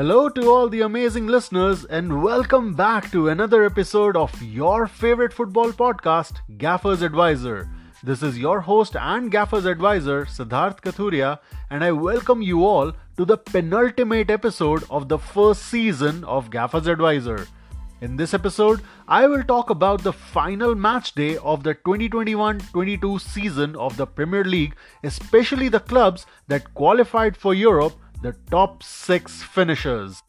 Hello to all the amazing listeners, and welcome back to another episode of your favorite football podcast, Gaffer's Advisor. This is your host and Gaffer's Advisor, Siddharth Kathuria, and I welcome you all to the penultimate episode of the first season of Gaffer's Advisor. In this episode, I will talk about the final match day of the 2021 22 season of the Premier League, especially the clubs that qualified for Europe, the top six finishers.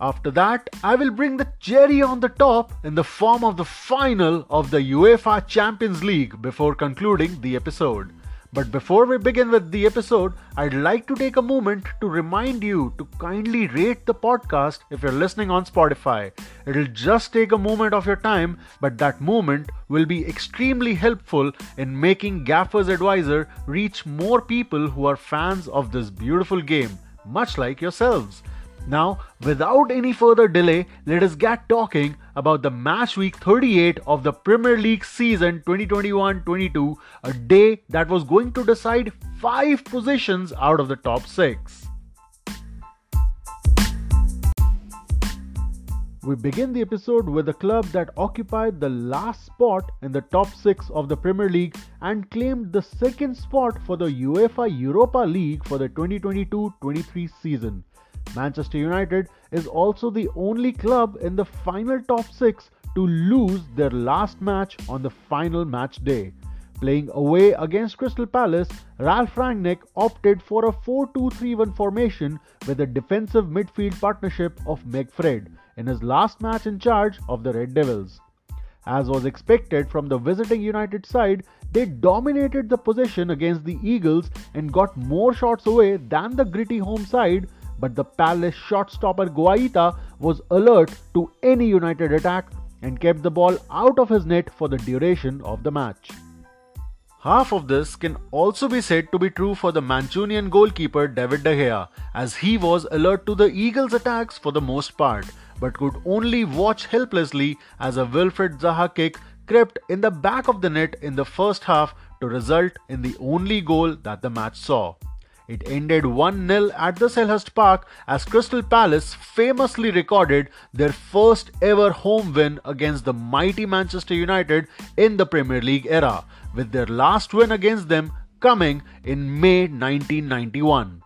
After that, I will bring the cherry on the top in the form of the final of the UEFA Champions League before concluding the episode. But before we begin with the episode, I'd like to take a moment to remind you to kindly rate the podcast if you're listening on Spotify. It'll just take a moment of your time, but that moment will be extremely helpful in making Gaffer's Advisor reach more people who are fans of this beautiful game, much like yourselves. Now, without any further delay, let us get talking about the match week 38 of the Premier League season 2021 22, a day that was going to decide 5 positions out of the top 6. We begin the episode with a club that occupied the last spot in the top 6 of the Premier League and claimed the second spot for the UEFA Europa League for the 2022 23 season. Manchester United is also the only club in the final top 6 to lose their last match on the final match day. Playing away against Crystal Palace, Ralf Rangnick opted for a 4-2-3-1 formation with a defensive midfield partnership of McFred in his last match in charge of the Red Devils. As was expected from the visiting United side, they dominated the possession against the Eagles and got more shots away than the gritty home side but the Palace shot stopper Guaita was alert to any United attack and kept the ball out of his net for the duration of the match. Half of this can also be said to be true for the Mancunian goalkeeper David De Gea, as he was alert to the Eagles' attacks for the most part, but could only watch helplessly as a Wilfried Zaha kick crept in the back of the net in the first half to result in the only goal that the match saw. It ended 1 0 at the Selhurst Park as Crystal Palace famously recorded their first ever home win against the mighty Manchester United in the Premier League era, with their last win against them coming in May 1991.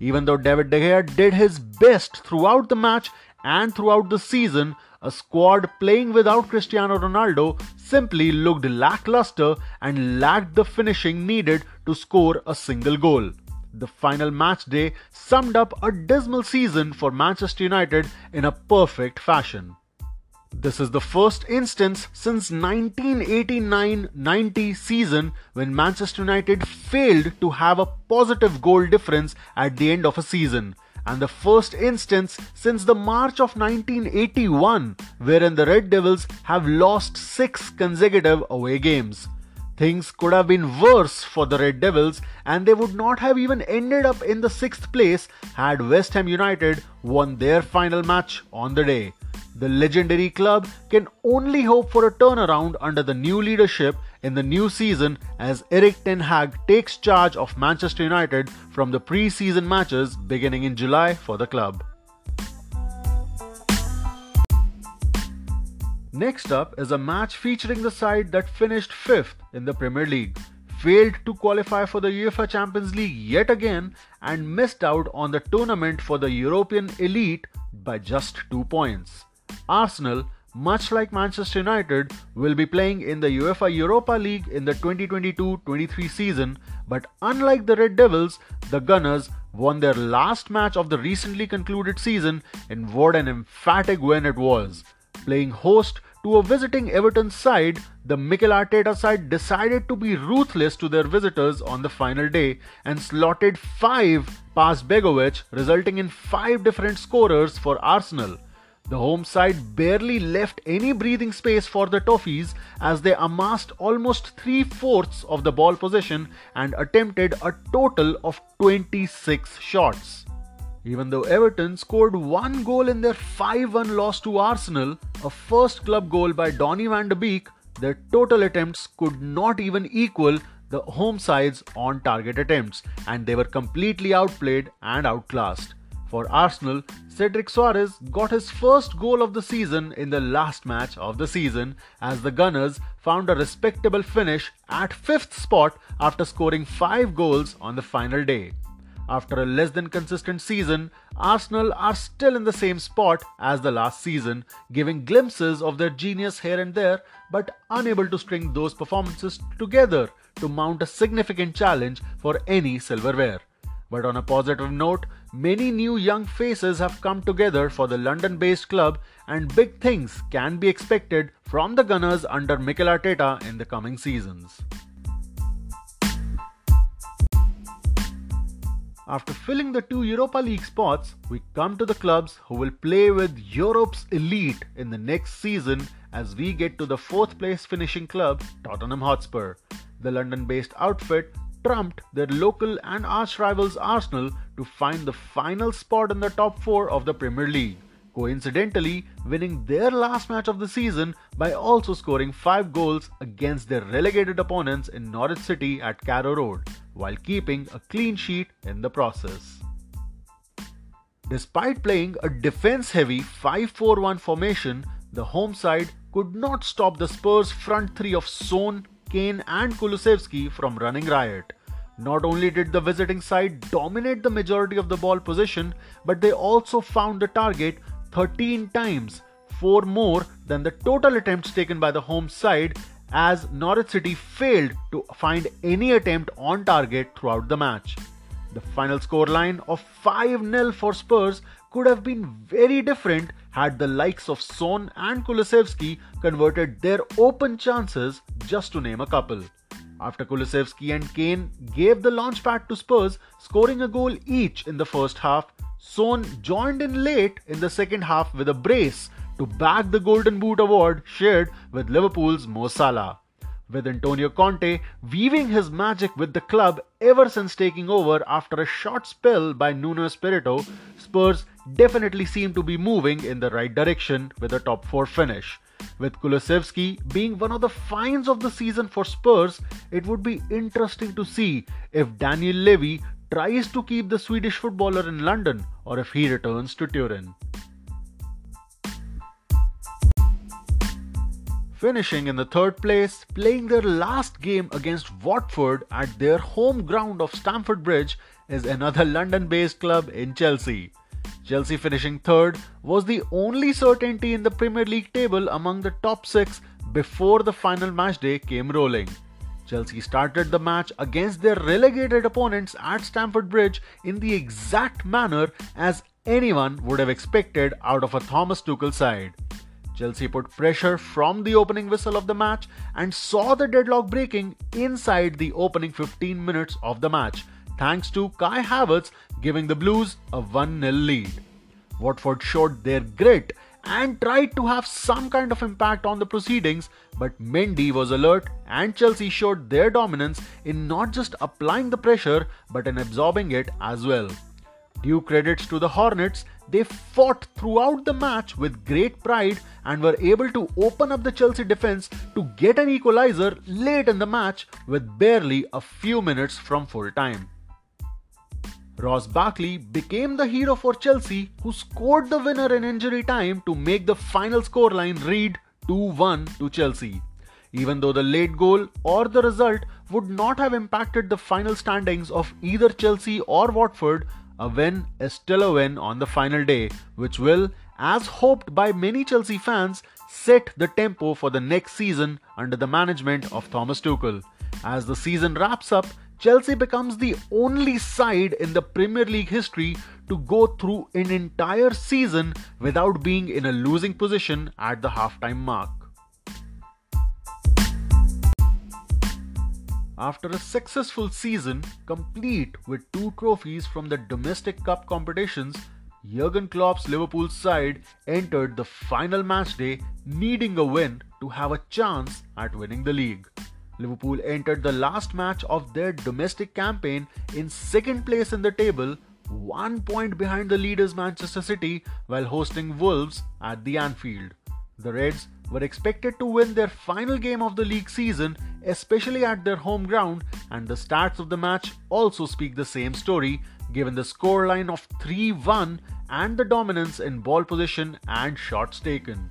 Even though David De Gea did his best throughout the match and throughout the season, a squad playing without Cristiano Ronaldo simply looked lackluster and lacked the finishing needed to score a single goal. The final match day summed up a dismal season for Manchester United in a perfect fashion. This is the first instance since 1989-90 season when Manchester United failed to have a positive goal difference at the end of a season and the first instance since the March of 1981 wherein the Red Devils have lost 6 consecutive away games. Things could have been worse for the Red Devils, and they would not have even ended up in the sixth place had West Ham United won their final match on the day. The legendary club can only hope for a turnaround under the new leadership in the new season as Erik Ten Hag takes charge of Manchester United from the pre season matches beginning in July for the club. Next up is a match featuring the side that finished 5th in the Premier League, failed to qualify for the UEFA Champions League yet again, and missed out on the tournament for the European elite by just 2 points. Arsenal, much like Manchester United, will be playing in the UEFA Europa League in the 2022 23 season, but unlike the Red Devils, the Gunners won their last match of the recently concluded season, and what an emphatic win it was. Playing host to a visiting Everton side, the Mikel Arteta side decided to be ruthless to their visitors on the final day and slotted 5 past Begovic, resulting in 5 different scorers for Arsenal. The home side barely left any breathing space for the Toffees as they amassed almost three fourths of the ball possession and attempted a total of 26 shots. Even though Everton scored one goal in their 5 1 loss to Arsenal, a first club goal by Donny van de Beek, their total attempts could not even equal the home side's on target attempts, and they were completely outplayed and outclassed. For Arsenal, Cedric Suarez got his first goal of the season in the last match of the season as the Gunners found a respectable finish at 5th spot after scoring 5 goals on the final day. After a less than consistent season, Arsenal are still in the same spot as the last season, giving glimpses of their genius here and there, but unable to string those performances together to mount a significant challenge for any silverware. But on a positive note, many new young faces have come together for the London based club, and big things can be expected from the Gunners under Mikel Arteta in the coming seasons. After filling the two Europa League spots, we come to the clubs who will play with Europe's elite in the next season as we get to the fourth place finishing club, Tottenham Hotspur. The London based outfit trumped their local and arch rivals Arsenal to find the final spot in the top four of the Premier League coincidentally winning their last match of the season by also scoring 5 goals against their relegated opponents in Norwich City at Carrow Road, while keeping a clean sheet in the process. Despite playing a defense heavy 5 4 1 formation, the home side could not stop the Spurs' front three of Son, Kane, and Kulusevski from running riot. Not only did the visiting side dominate the majority of the ball position, but they also found the target 13 times, 4 more than the total attempts taken by the home side, as Norwich City failed to find any attempt on target throughout the match. The final scoreline of 5 0 for Spurs could have been very different had the likes of Son and Kulusevski converted their open chances, just to name a couple. After Kulusevski and Kane gave the launchpad to Spurs, scoring a goal each in the first half, Son joined in late in the second half with a brace to back the Golden Boot award shared with Liverpool's Mo Salah. With Antonio Conte weaving his magic with the club ever since taking over after a short spell by Nuno Espirito, Spurs definitely seem to be moving in the right direction with a top 4 finish. With Kulusevski being one of the finds of the season for Spurs, it would be interesting to see if Daniel Levy tries to keep the Swedish footballer in London or if he returns to Turin. Finishing in the third place, playing their last game against Watford at their home ground of Stamford Bridge is another London based club in Chelsea. Chelsea finishing third was the only certainty in the Premier League table among the top six before the final match day came rolling. Chelsea started the match against their relegated opponents at Stamford Bridge in the exact manner as anyone would have expected out of a Thomas Tuchel side. Chelsea put pressure from the opening whistle of the match and saw the deadlock breaking inside the opening 15 minutes of the match, thanks to Kai Havertz giving the Blues a 1 0 lead. Watford showed their grit and tried to have some kind of impact on the proceedings, but Mendy was alert and Chelsea showed their dominance in not just applying the pressure but in absorbing it as well. Due credits to the Hornets, they fought throughout the match with great pride and were able to open up the Chelsea defense to get an equalizer late in the match with barely a few minutes from full time. Ross Barkley became the hero for Chelsea, who scored the winner in injury time to make the final scoreline read 2 1 to Chelsea. Even though the late goal or the result would not have impacted the final standings of either Chelsea or Watford, a win is still a win on the final day, which will, as hoped by many Chelsea fans, set the tempo for the next season under the management of Thomas Tuchel. As the season wraps up, Chelsea becomes the only side in the Premier League history to go through an entire season without being in a losing position at the halftime mark. After a successful season, complete with two trophies from the domestic cup competitions, Jurgen Klopp's Liverpool side entered the final match day needing a win to have a chance at winning the league. Liverpool entered the last match of their domestic campaign in second place in the table, one point behind the leaders Manchester City while hosting Wolves at the Anfield. The Reds were expected to win their final game of the league season, especially at their home ground, and the stats of the match also speak the same story, given the scoreline of 3 1 and the dominance in ball position and shots taken.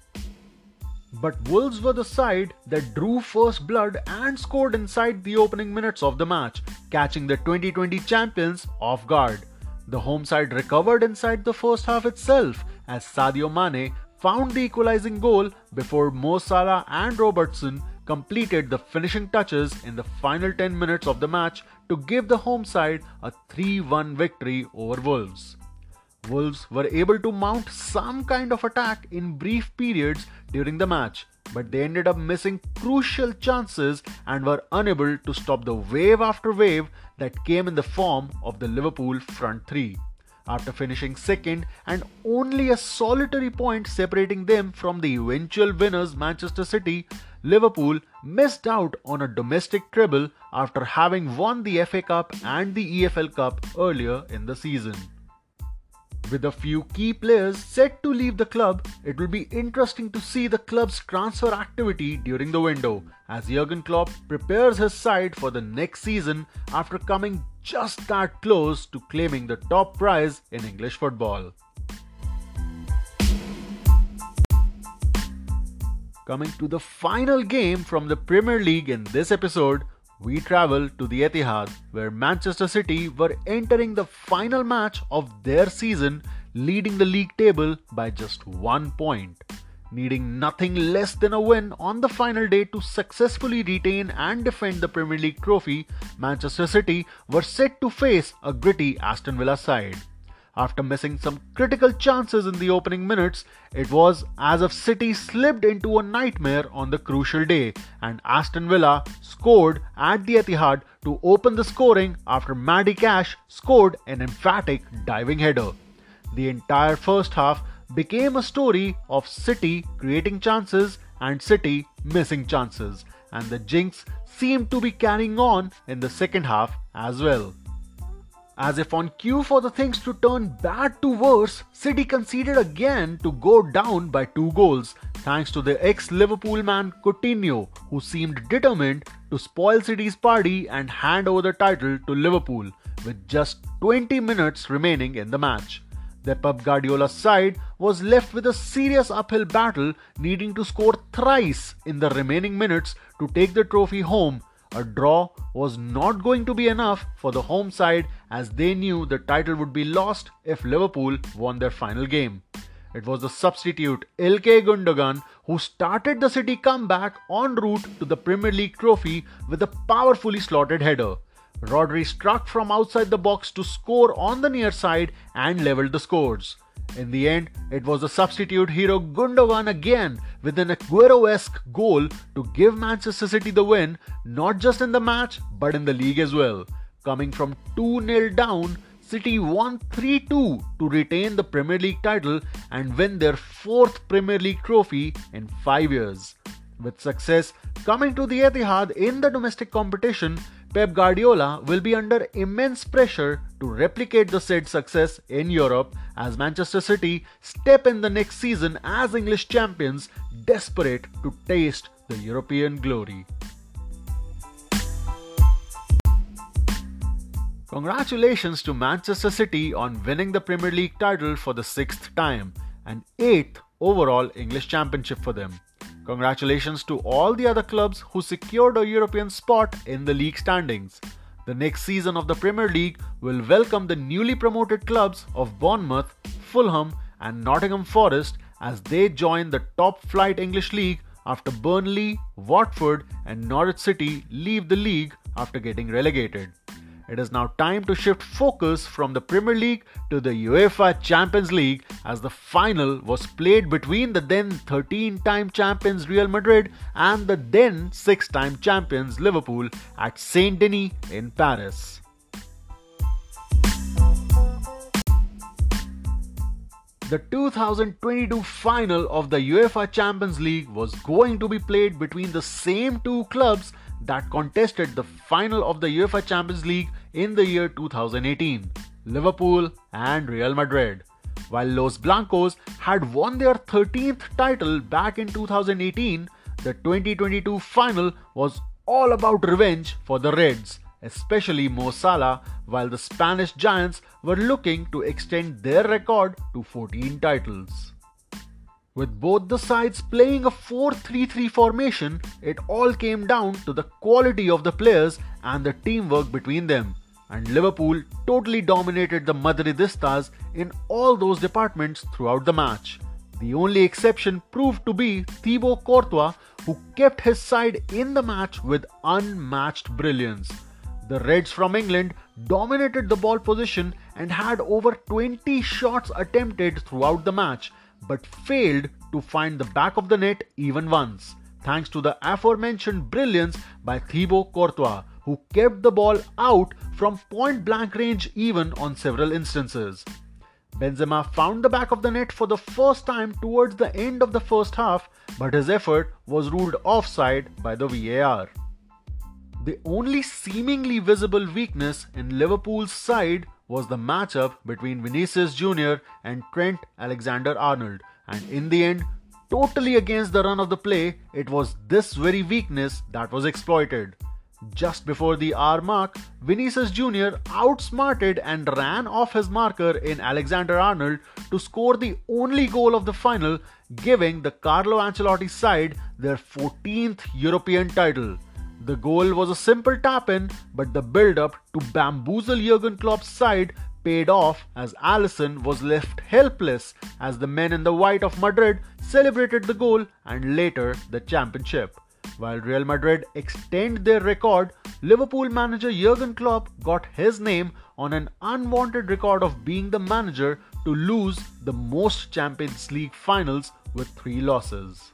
But Wolves were the side that drew first blood and scored inside the opening minutes of the match, catching the 2020 champions off guard. The home side recovered inside the first half itself as Sadio Mane found the equalizing goal before Mo Salah and Robertson completed the finishing touches in the final 10 minutes of the match to give the home side a 3 1 victory over Wolves. Wolves were able to mount some kind of attack in brief periods during the match, but they ended up missing crucial chances and were unable to stop the wave after wave that came in the form of the Liverpool front three. After finishing second and only a solitary point separating them from the eventual winners Manchester City, Liverpool missed out on a domestic treble after having won the FA Cup and the EFL Cup earlier in the season. With a few key players set to leave the club, it will be interesting to see the club's transfer activity during the window as Jurgen Klopp prepares his side for the next season after coming just that close to claiming the top prize in English football. Coming to the final game from the Premier League in this episode, we travel to the Etihad, where Manchester City were entering the final match of their season, leading the league table by just one point. Needing nothing less than a win on the final day to successfully retain and defend the Premier League trophy, Manchester City were set to face a gritty Aston Villa side. After missing some critical chances in the opening minutes, it was as if City slipped into a nightmare on the crucial day, and Aston Villa scored at the Etihad to open the scoring after Matty Cash scored an emphatic diving header. The entire first half became a story of City creating chances and City missing chances, and the jinx seemed to be carrying on in the second half as well. As if on cue for the things to turn bad to worse, City conceded again to go down by two goals, thanks to the ex Liverpool man Coutinho, who seemed determined to spoil City's party and hand over the title to Liverpool, with just 20 minutes remaining in the match. The Pep Guardiola side was left with a serious uphill battle, needing to score thrice in the remaining minutes to take the trophy home a draw was not going to be enough for the home side as they knew the title would be lost if Liverpool won their final game. It was the substitute Ilkay Gundogan who started the City comeback en route to the Premier League trophy with a powerfully slotted header. Rodri struck from outside the box to score on the near side and leveled the scores. In the end, it was the substitute hero Gundogan again with an Aguero-esque goal to give Manchester City the win, not just in the match but in the league as well. Coming from 2-0 down, City won 3-2 to retain the Premier League title and win their fourth Premier League trophy in 5 years. With success coming to the Etihad in the domestic competition, Pep Guardiola will be under immense pressure to replicate the said success in Europe as Manchester City step in the next season as English champions, desperate to taste the European glory. Congratulations to Manchester City on winning the Premier League title for the sixth time and eighth overall English championship for them. Congratulations to all the other clubs who secured a European spot in the league standings. The next season of the Premier League will welcome the newly promoted clubs of Bournemouth, Fulham, and Nottingham Forest as they join the top flight English league after Burnley, Watford, and Norwich City leave the league after getting relegated. It is now time to shift focus from the Premier League to the UEFA Champions League as the final was played between the then 13 time champions Real Madrid and the then 6 time champions Liverpool at Saint Denis in Paris. The 2022 final of the UEFA Champions League was going to be played between the same two clubs that contested the final of the UEFA Champions League in the year 2018 Liverpool and Real Madrid. While Los Blancos had won their 13th title back in 2018, the 2022 final was all about revenge for the Reds, especially Mo Salah, while the Spanish Giants were looking to extend their record to 14 titles. With both the sides playing a 4 3 3 formation, it all came down to the quality of the players and the teamwork between them. And Liverpool totally dominated the Madridistas in all those departments throughout the match. The only exception proved to be Thibaut Courtois, who kept his side in the match with unmatched brilliance. The Reds from England dominated the ball position and had over 20 shots attempted throughout the match, but failed to find the back of the net even once, thanks to the aforementioned brilliance by Thibaut Courtois, who kept the ball out from point blank range even on several instances. Benzema found the back of the net for the first time towards the end of the first half, but his effort was ruled offside by the VAR. The only seemingly visible weakness in Liverpool's side was the matchup between Vinicius Jr. and Trent Alexander Arnold, and in the end, totally against the run of the play, it was this very weakness that was exploited. Just before the hour mark, Vinicius Jr. outsmarted and ran off his marker in Alexander Arnold to score the only goal of the final, giving the Carlo Ancelotti side their 14th European title. The goal was a simple tap in, but the build up to bamboozle Jurgen Klopp's side paid off as Alisson was left helpless as the men in the white of Madrid celebrated the goal and later the championship. While Real Madrid extend their record, Liverpool manager Jurgen Klopp got his name on an unwanted record of being the manager to lose the most Champions League finals with three losses.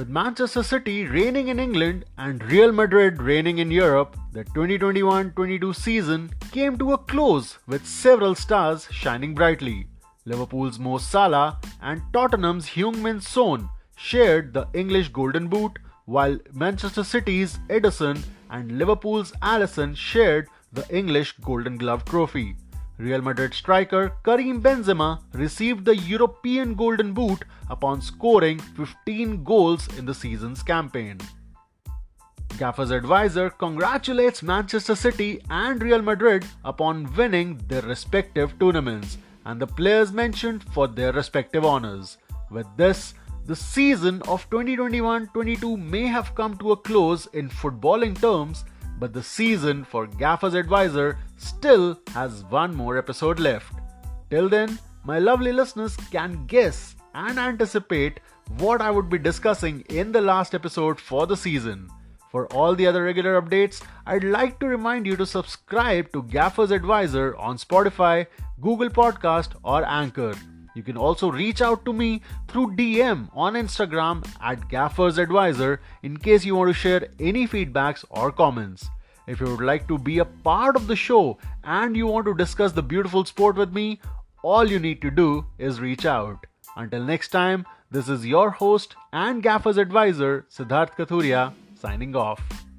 With Manchester City reigning in England and Real Madrid reigning in Europe, the 2021 22 season came to a close with several stars shining brightly. Liverpool's Mo Salah and Tottenham's Heung-min Son shared the English Golden Boot, while Manchester City's Ederson and Liverpool's Alisson shared the English Golden Glove trophy. Real Madrid striker Karim Benzema received the European Golden Boot upon scoring 15 goals in the season's campaign. Gaffer's advisor congratulates Manchester City and Real Madrid upon winning their respective tournaments and the players mentioned for their respective honors. With this, the season of 2021 22 may have come to a close in footballing terms, but the season for Gaffer's Advisor still has one more episode left. Till then, my lovely listeners can guess and anticipate what I would be discussing in the last episode for the season. For all the other regular updates, I'd like to remind you to subscribe to Gaffer's Advisor on Spotify, Google Podcast, or Anchor. You can also reach out to me through DM on Instagram at Gaffer's Advisor in case you want to share any feedbacks or comments. If you would like to be a part of the show and you want to discuss the beautiful sport with me, all you need to do is reach out. Until next time, this is your host and Gaffer's Advisor, Siddharth Kathuria signing off.